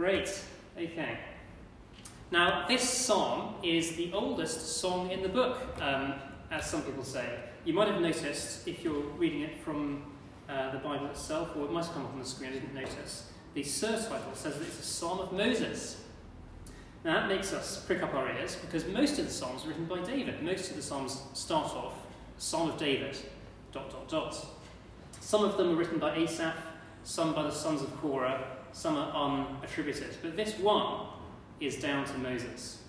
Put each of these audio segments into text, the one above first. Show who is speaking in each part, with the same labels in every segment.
Speaker 1: Great. Okay. Now, this psalm is the oldest song in the book, um, as some people say. You might have noticed, if you're reading it from uh, the Bible itself, or it have come up on the screen, I didn't notice, the surtitle says that it's a psalm of Moses. Now, that makes us prick up our ears because most of the psalms are written by David. Most of the psalms start off, Psalm of David, dot, dot, dot. Some of them are written by Asaph, some by the sons of Korah, some are unattributed. But this one is down to Moses.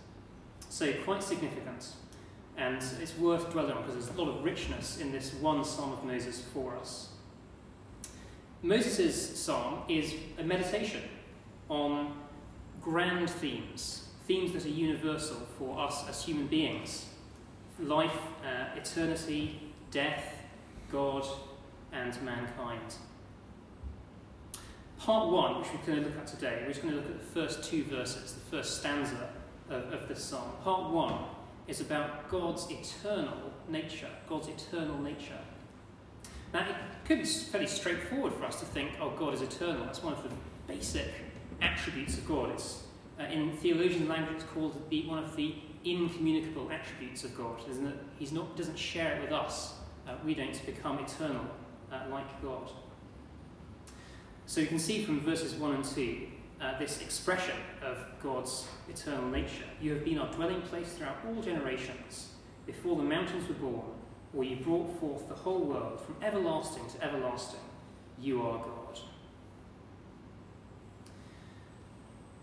Speaker 1: So quite significant. And it's worth dwelling on because there's a lot of richness in this one psalm of Moses for us. Moses' psalm is a meditation on grand themes, themes that are universal for us as human beings life, uh, eternity, death, God, and mankind. Part one, which we're going to look at today, we're just going to look at the first two verses, the first stanza of, of this psalm. Part one is about God's eternal nature, God's eternal nature. Now, it could be fairly straightforward for us to think, oh, God is eternal. That's one of the basic attributes of God. It's, uh, in theologian language, it's called the, one of the incommunicable attributes of God, isn't it? He doesn't share it with us. Uh, we don't become eternal uh, like God. So you can see from verses 1 and 2 uh, this expression of God's eternal nature. You have been our dwelling place throughout all generations. Before the mountains were born, or you brought forth the whole world from everlasting to everlasting, you are God.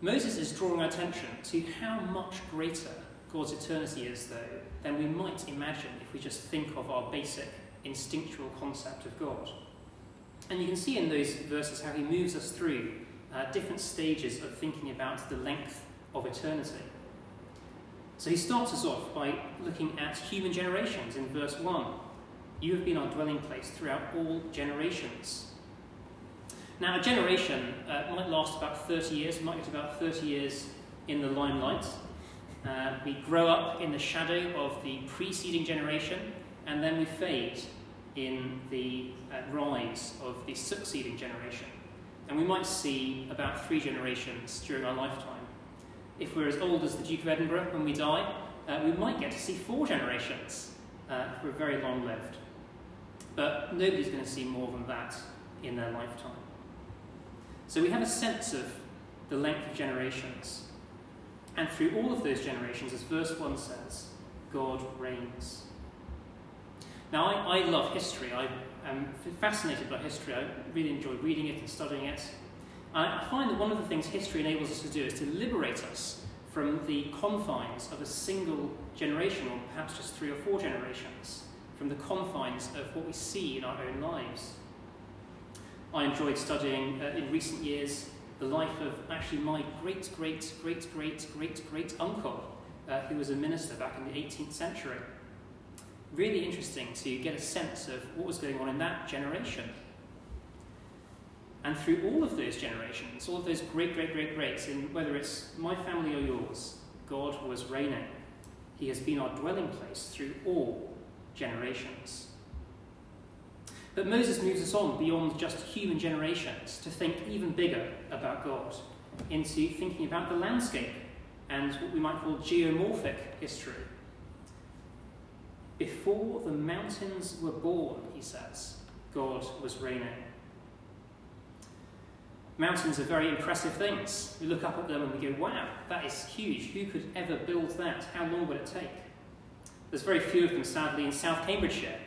Speaker 1: Moses is drawing our attention to how much greater God's eternity is, though, than we might imagine if we just think of our basic instinctual concept of God. And you can see in those verses how he moves us through uh, different stages of thinking about the length of eternity. So he starts us off by looking at human generations in verse 1. You have been our dwelling place throughout all generations. Now, a generation uh, might last about 30 years, we might get about 30 years in the limelight. Uh, we grow up in the shadow of the preceding generation, and then we fade in the uh, rise of the succeeding generation. And we might see about three generations during our lifetime. If we're as old as the Duke of Edinburgh when we die, uh, we might get to see four generations uh, if we're very long lived. But nobody's going to see more than that in their lifetime. So we have a sense of the length of generations. And through all of those generations, as verse 1 says, God reigns. Now, I, I love history. I am fascinated by history. I really enjoy reading it and studying it. I find that one of the things history enables us to do is to liberate us from the confines of a single generation, or perhaps just three or four generations, from the confines of what we see in our own lives. I enjoyed studying uh, in recent years the life of actually my great, great, great, great, great, great uncle, uh, who was a minister back in the 18th century really interesting to get a sense of what was going on in that generation. And through all of those generations, all of those great, great, great greats, in whether it's my family or yours, God was reigning. He has been our dwelling place through all generations. But Moses moves us on beyond just human generations to think even bigger about God, into thinking about the landscape and what we might call geomorphic history before the mountains were born, he says, God was reigning. Mountains are very impressive things. We look up at them and we go, wow, that is huge. Who could ever build that? How long would it take? There's very few of them, sadly, in South Cambridgeshire.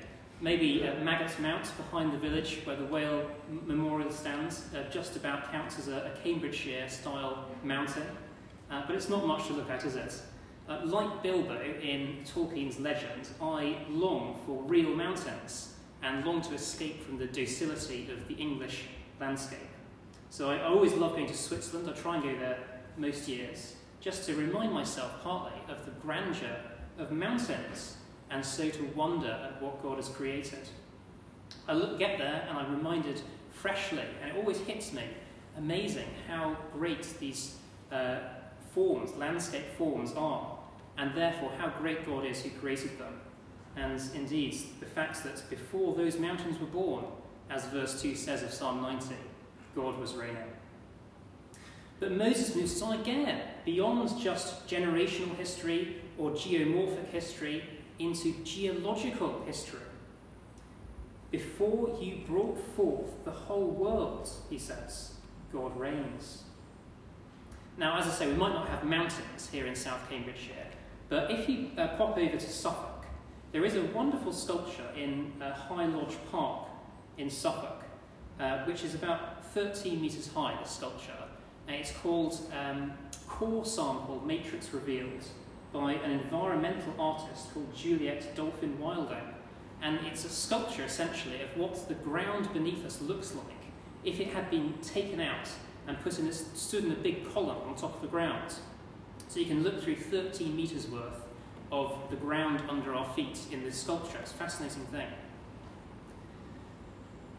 Speaker 1: Maybe uh, Maggotts Mount behind the village where the Whale Memorial stands uh, just about counts as a, a Cambridgeshire style mountain. Uh, but it's not much to look at, is it? Uh, like Bilbo in Tolkien's legend, I long for real mountains and long to escape from the docility of the English landscape. So I always love going to Switzerland. I try and go there most years, just to remind myself partly of the grandeur of mountains and so to wonder at what God has created. I look, get there and I'm reminded freshly, and it always hits me, amazing how great these uh, forms, landscape forms are and therefore how great God is who created them. And indeed, the fact that before those mountains were born, as verse 2 says of Psalm 90, God was reigning. But Moses moves on again, beyond just generational history or geomorphic history, into geological history. Before you brought forth the whole world, he says, God reigns. Now, as I say, we might not have mountains here in South Cambridgeshire, but if you uh, pop over to Suffolk, there is a wonderful sculpture in uh, High Lodge Park in Suffolk, uh, which is about 13 metres high, the sculpture. And it's called um, Core Sample Matrix Revealed by an environmental artist called Juliet Dolphin Wilding. And it's a sculpture essentially of what the ground beneath us looks like if it had been taken out and put in a, stood in a big column on top of the ground. So you can look through 13 metres worth of the ground under our feet in this sculpture. It's a fascinating thing.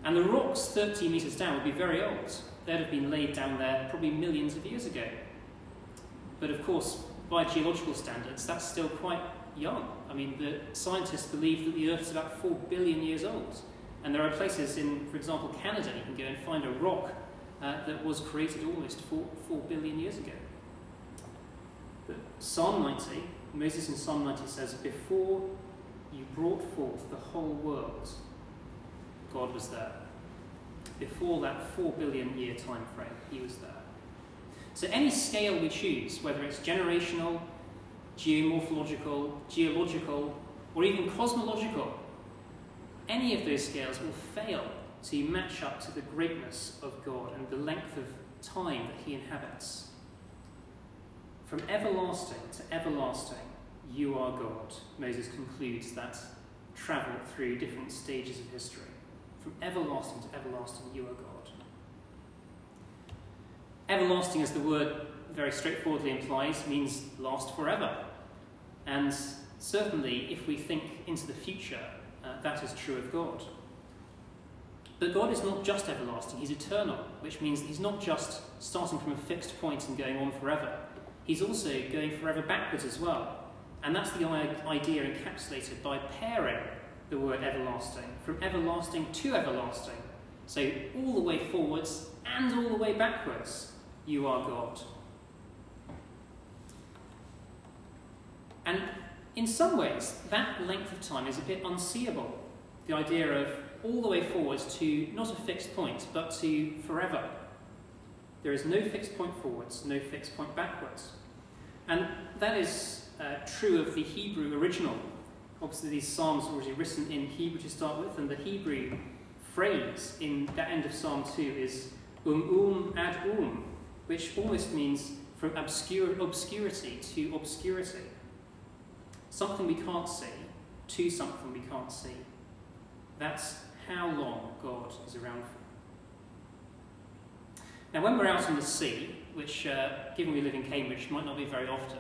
Speaker 1: And the rocks 13 metres down would be very old. They'd have been laid down there probably millions of years ago. But of course, by geological standards, that's still quite young. I mean, the scientists believe that the Earth is about 4 billion years old. And there are places in, for example, Canada, you can go and find a rock uh, that was created almost 4, 4 billion years ago. Psalm 90, Moses in Psalm 90 says, Before you brought forth the whole world, God was there. Before that 4 billion year time frame, he was there. So any scale we choose, whether it's generational, geomorphological, geological, or even cosmological, any of those scales will fail to match up to the greatness of God and the length of time that he inhabits. From everlasting to everlasting, you are God. Moses concludes that travel through different stages of history. From everlasting to everlasting, you are God. Everlasting, as the word very straightforwardly implies, means last forever. And certainly, if we think into the future, uh, that is true of God. But God is not just everlasting, He's eternal, which means He's not just starting from a fixed point and going on forever. He's also going forever backwards as well. And that's the idea encapsulated by pairing the word everlasting from everlasting to everlasting. So all the way forwards and all the way backwards, you are God. And in some ways, that length of time is a bit unseeable. The idea of all the way forwards to not a fixed point, but to forever. There is no fixed point forwards, no fixed point backwards. And that is uh, true of the Hebrew original. Obviously, these psalms were already written in Hebrew to start with, and the Hebrew phrase in that end of Psalm 2 is um um ad um, which almost means from obscure, obscurity to obscurity something we can't see to something we can't see. That's how long God is around for. Now, when we're out on the sea, which, uh, given we live in Cambridge, might not be very often,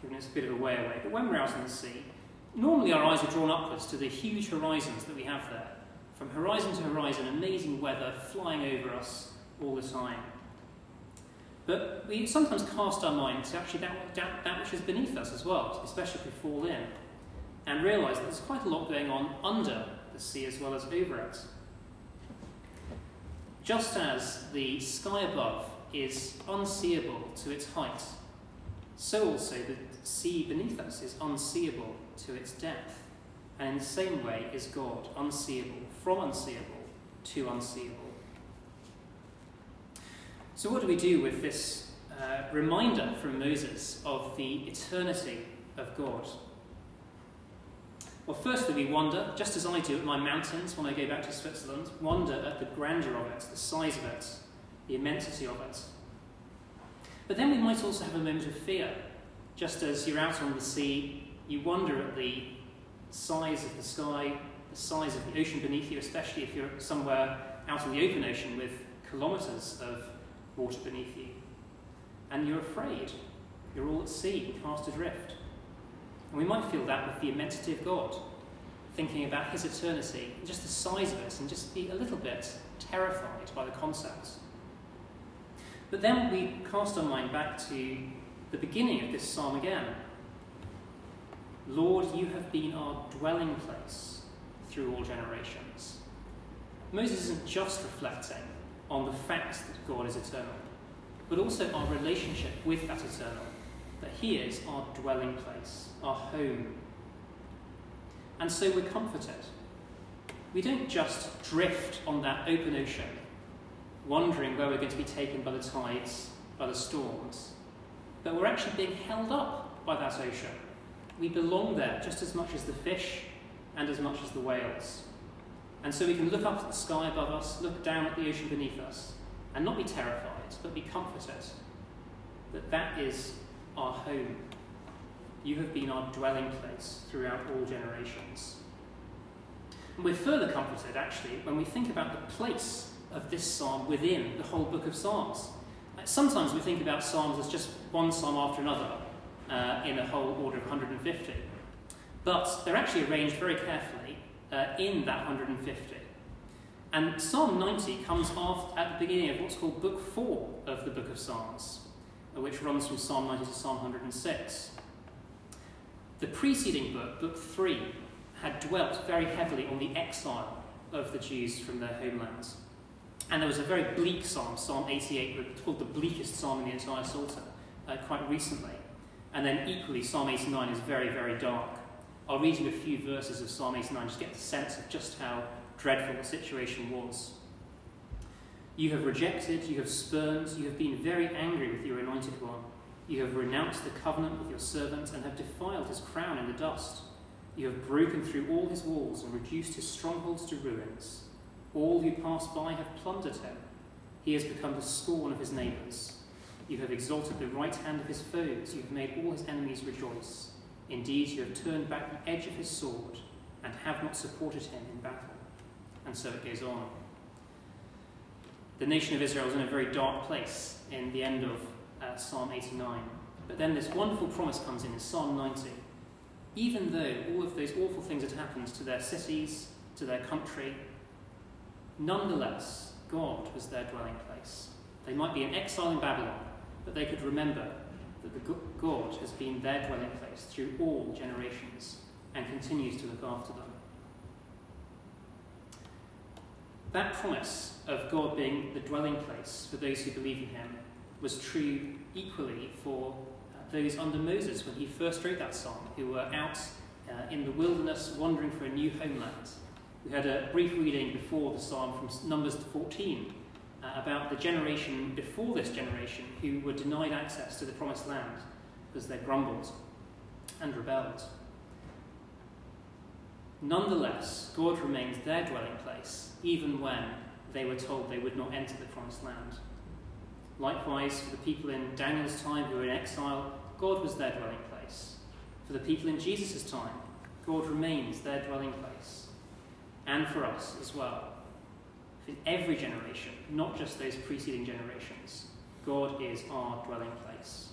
Speaker 1: given it's a bit of a way away, but when we're out on the sea, normally our eyes are drawn upwards to the huge horizons that we have there. From horizon to horizon, amazing weather flying over us all the time. But we sometimes cast our mind to actually that, that, that which is beneath us as well, especially if we fall in, and realise that there's quite a lot going on under the sea as well as over it. Just as the sky above is unseeable to its height, so also the sea beneath us is unseeable to its depth. And in the same way is God unseeable, from unseeable to unseeable. So, what do we do with this uh, reminder from Moses of the eternity of God? Well, firstly, we wonder, just as I do at my mountains when I go back to Switzerland, wonder at the grandeur of it, the size of it, the immensity of it. But then we might also have a moment of fear. Just as you're out on the sea, you wonder at the size of the sky, the size of the ocean beneath you, especially if you're somewhere out in the open ocean with kilometres of water beneath you. And you're afraid. You're all at sea, cast adrift. And we might feel that with the immensity of God, thinking about his eternity, and just the size of it, and just be a little bit terrified by the concept. But then we cast our mind back to the beginning of this psalm again. Lord, you have been our dwelling place through all generations. Moses isn't just reflecting on the fact that God is eternal. but also our relationship with that eternal, that He is our dwelling place, our home. And so we're comforted. We don't just drift on that open ocean, wondering where we're going to be taken by the tides, by the storms, but we're actually being held up by that ocean. We belong there just as much as the fish and as much as the whales. And so we can look up at the sky above us, look down at the ocean beneath us, and not be terrified, but be comforted that that is our home. You have been our dwelling place throughout all generations. And we're further comforted, actually, when we think about the place of this psalm within the whole book of Psalms. Sometimes we think about psalms as just one psalm after another uh, in a whole order of 150. But they're actually arranged very carefully uh, in that 150. And Psalm 90 comes at the beginning of what's called Book 4 of the Book of Psalms, which runs from Psalm 90 to Psalm 106. The preceding book, Book 3, had dwelt very heavily on the exile of the Jews from their homelands. And there was a very bleak psalm, Psalm 88, called the bleakest psalm in the entire Psalter, uh, quite recently. And then equally, Psalm 89 is very, very dark. I'll read you a few verses of Psalm 89 just to get the sense of just how dreadful the situation was. You have rejected, you have spurned, you have been very angry with your anointed one. You have renounced the covenant with your servant and have defiled his crown in the dust. You have broken through all his walls and reduced his strongholds to ruins. All who pass by have plundered him. He has become the scorn of his neighbours. You have exalted the right hand of his foes. You have made all his enemies rejoice. Indeed, you have turned back the edge of his sword and have not supported him in battle. And so it goes on. The nation of Israel is in a very dark place in the end of uh, Psalm 89. But then this wonderful promise comes in in Psalm 90. Even though all of those awful things had happened to their cities, to their country, nonetheless, God was their dwelling place. They might be in exile in Babylon, but they could remember that the God has been their dwelling place through all generations and continues to look after them. That promise of God being the dwelling place for those who believe in him was true equally for uh, those under Moses when he first wrote that psalm, who were out uh, in the wilderness wandering for a new homeland. We had a brief reading before the psalm from Numbers 14 uh, about the generation before this generation who were denied access to the promised land because they grumbled and rebelled. Nonetheless, God remains their dwelling place, even when they were told they would not enter the promised land. Likewise, for the people in Daniel's time who were in exile, God was their dwelling place. For the people in Jesus' time, God remains their dwelling place. And for us as well. For every generation, not just those preceding generations, God is our dwelling place.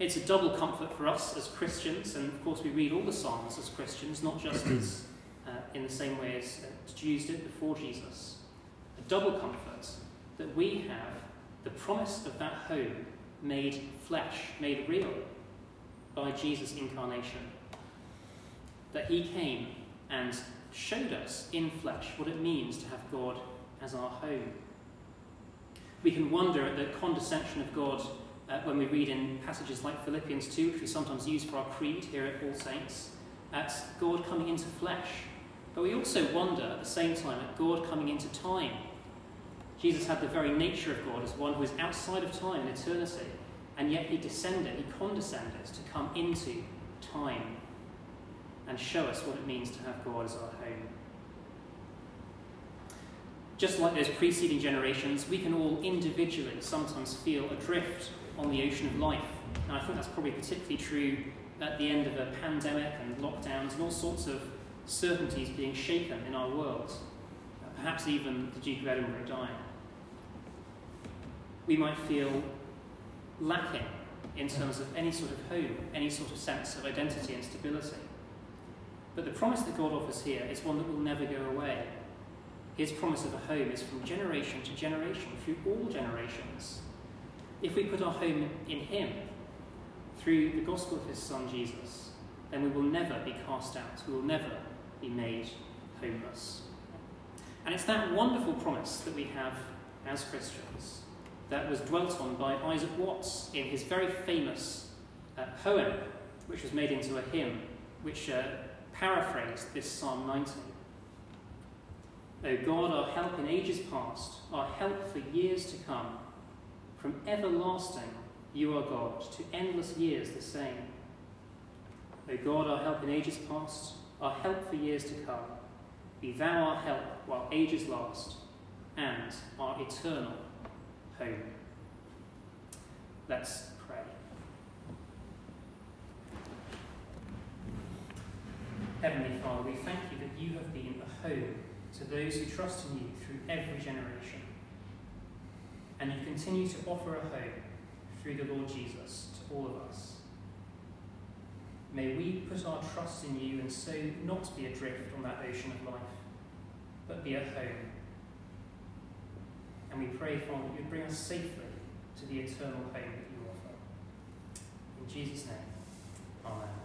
Speaker 1: It's a double comfort for us as Christians, and of course, we read all the Psalms as Christians, not just as uh, in the same way as uh, Jews did before Jesus. A double comfort that we have the promise of that home made flesh, made real by Jesus' incarnation. That he came and showed us in flesh what it means to have God as our home. We can wonder at the condescension of God uh, when we read in passages like Philippians 2, which we sometimes use for our creed here at All Saints, at God coming into flesh. But we also wonder at the same time at God coming into time. Jesus had the very nature of God as one who is outside of time and eternity, and yet he descended, he condescended to come into time and show us what it means to have God as our home. Just like those preceding generations, we can all individually sometimes feel adrift on the ocean of life. And I think that's probably particularly true at the end of a pandemic and lockdowns and all sorts of certainties being shaken in our world. Uh, perhaps even the Duke of Edinburgh dying. We might feel lacking in terms of any sort of home, any sort of sense of identity and stability. But the promise that God offers here is one that will never go away. His promise of a home is from generation to generation, through all generations. If we put our home in Him, through the gospel of His Son Jesus, then we will never be cast out. We will never be made homeless. And it's that wonderful promise that we have as Christians that was dwelt on by Isaac Watts in his very famous uh, poem, which was made into a hymn, which uh, paraphrased this Psalm 90. O God, our help in ages past, our help for years to come, from everlasting you are God, to endless years the same. O God, our help in ages past, our help for years to come, be thou our help while ages last, and our eternal home. Let's pray. Heavenly Father, we thank you that you have been a home to those who trust in you through every generation. And you continue to offer a home through the Lord Jesus to all of us. May we put our trust in you and so not be adrift on that ocean of life, but be at home. And we pray, Father, that you bring us safely to the eternal home that you offer. In Jesus' name, Amen.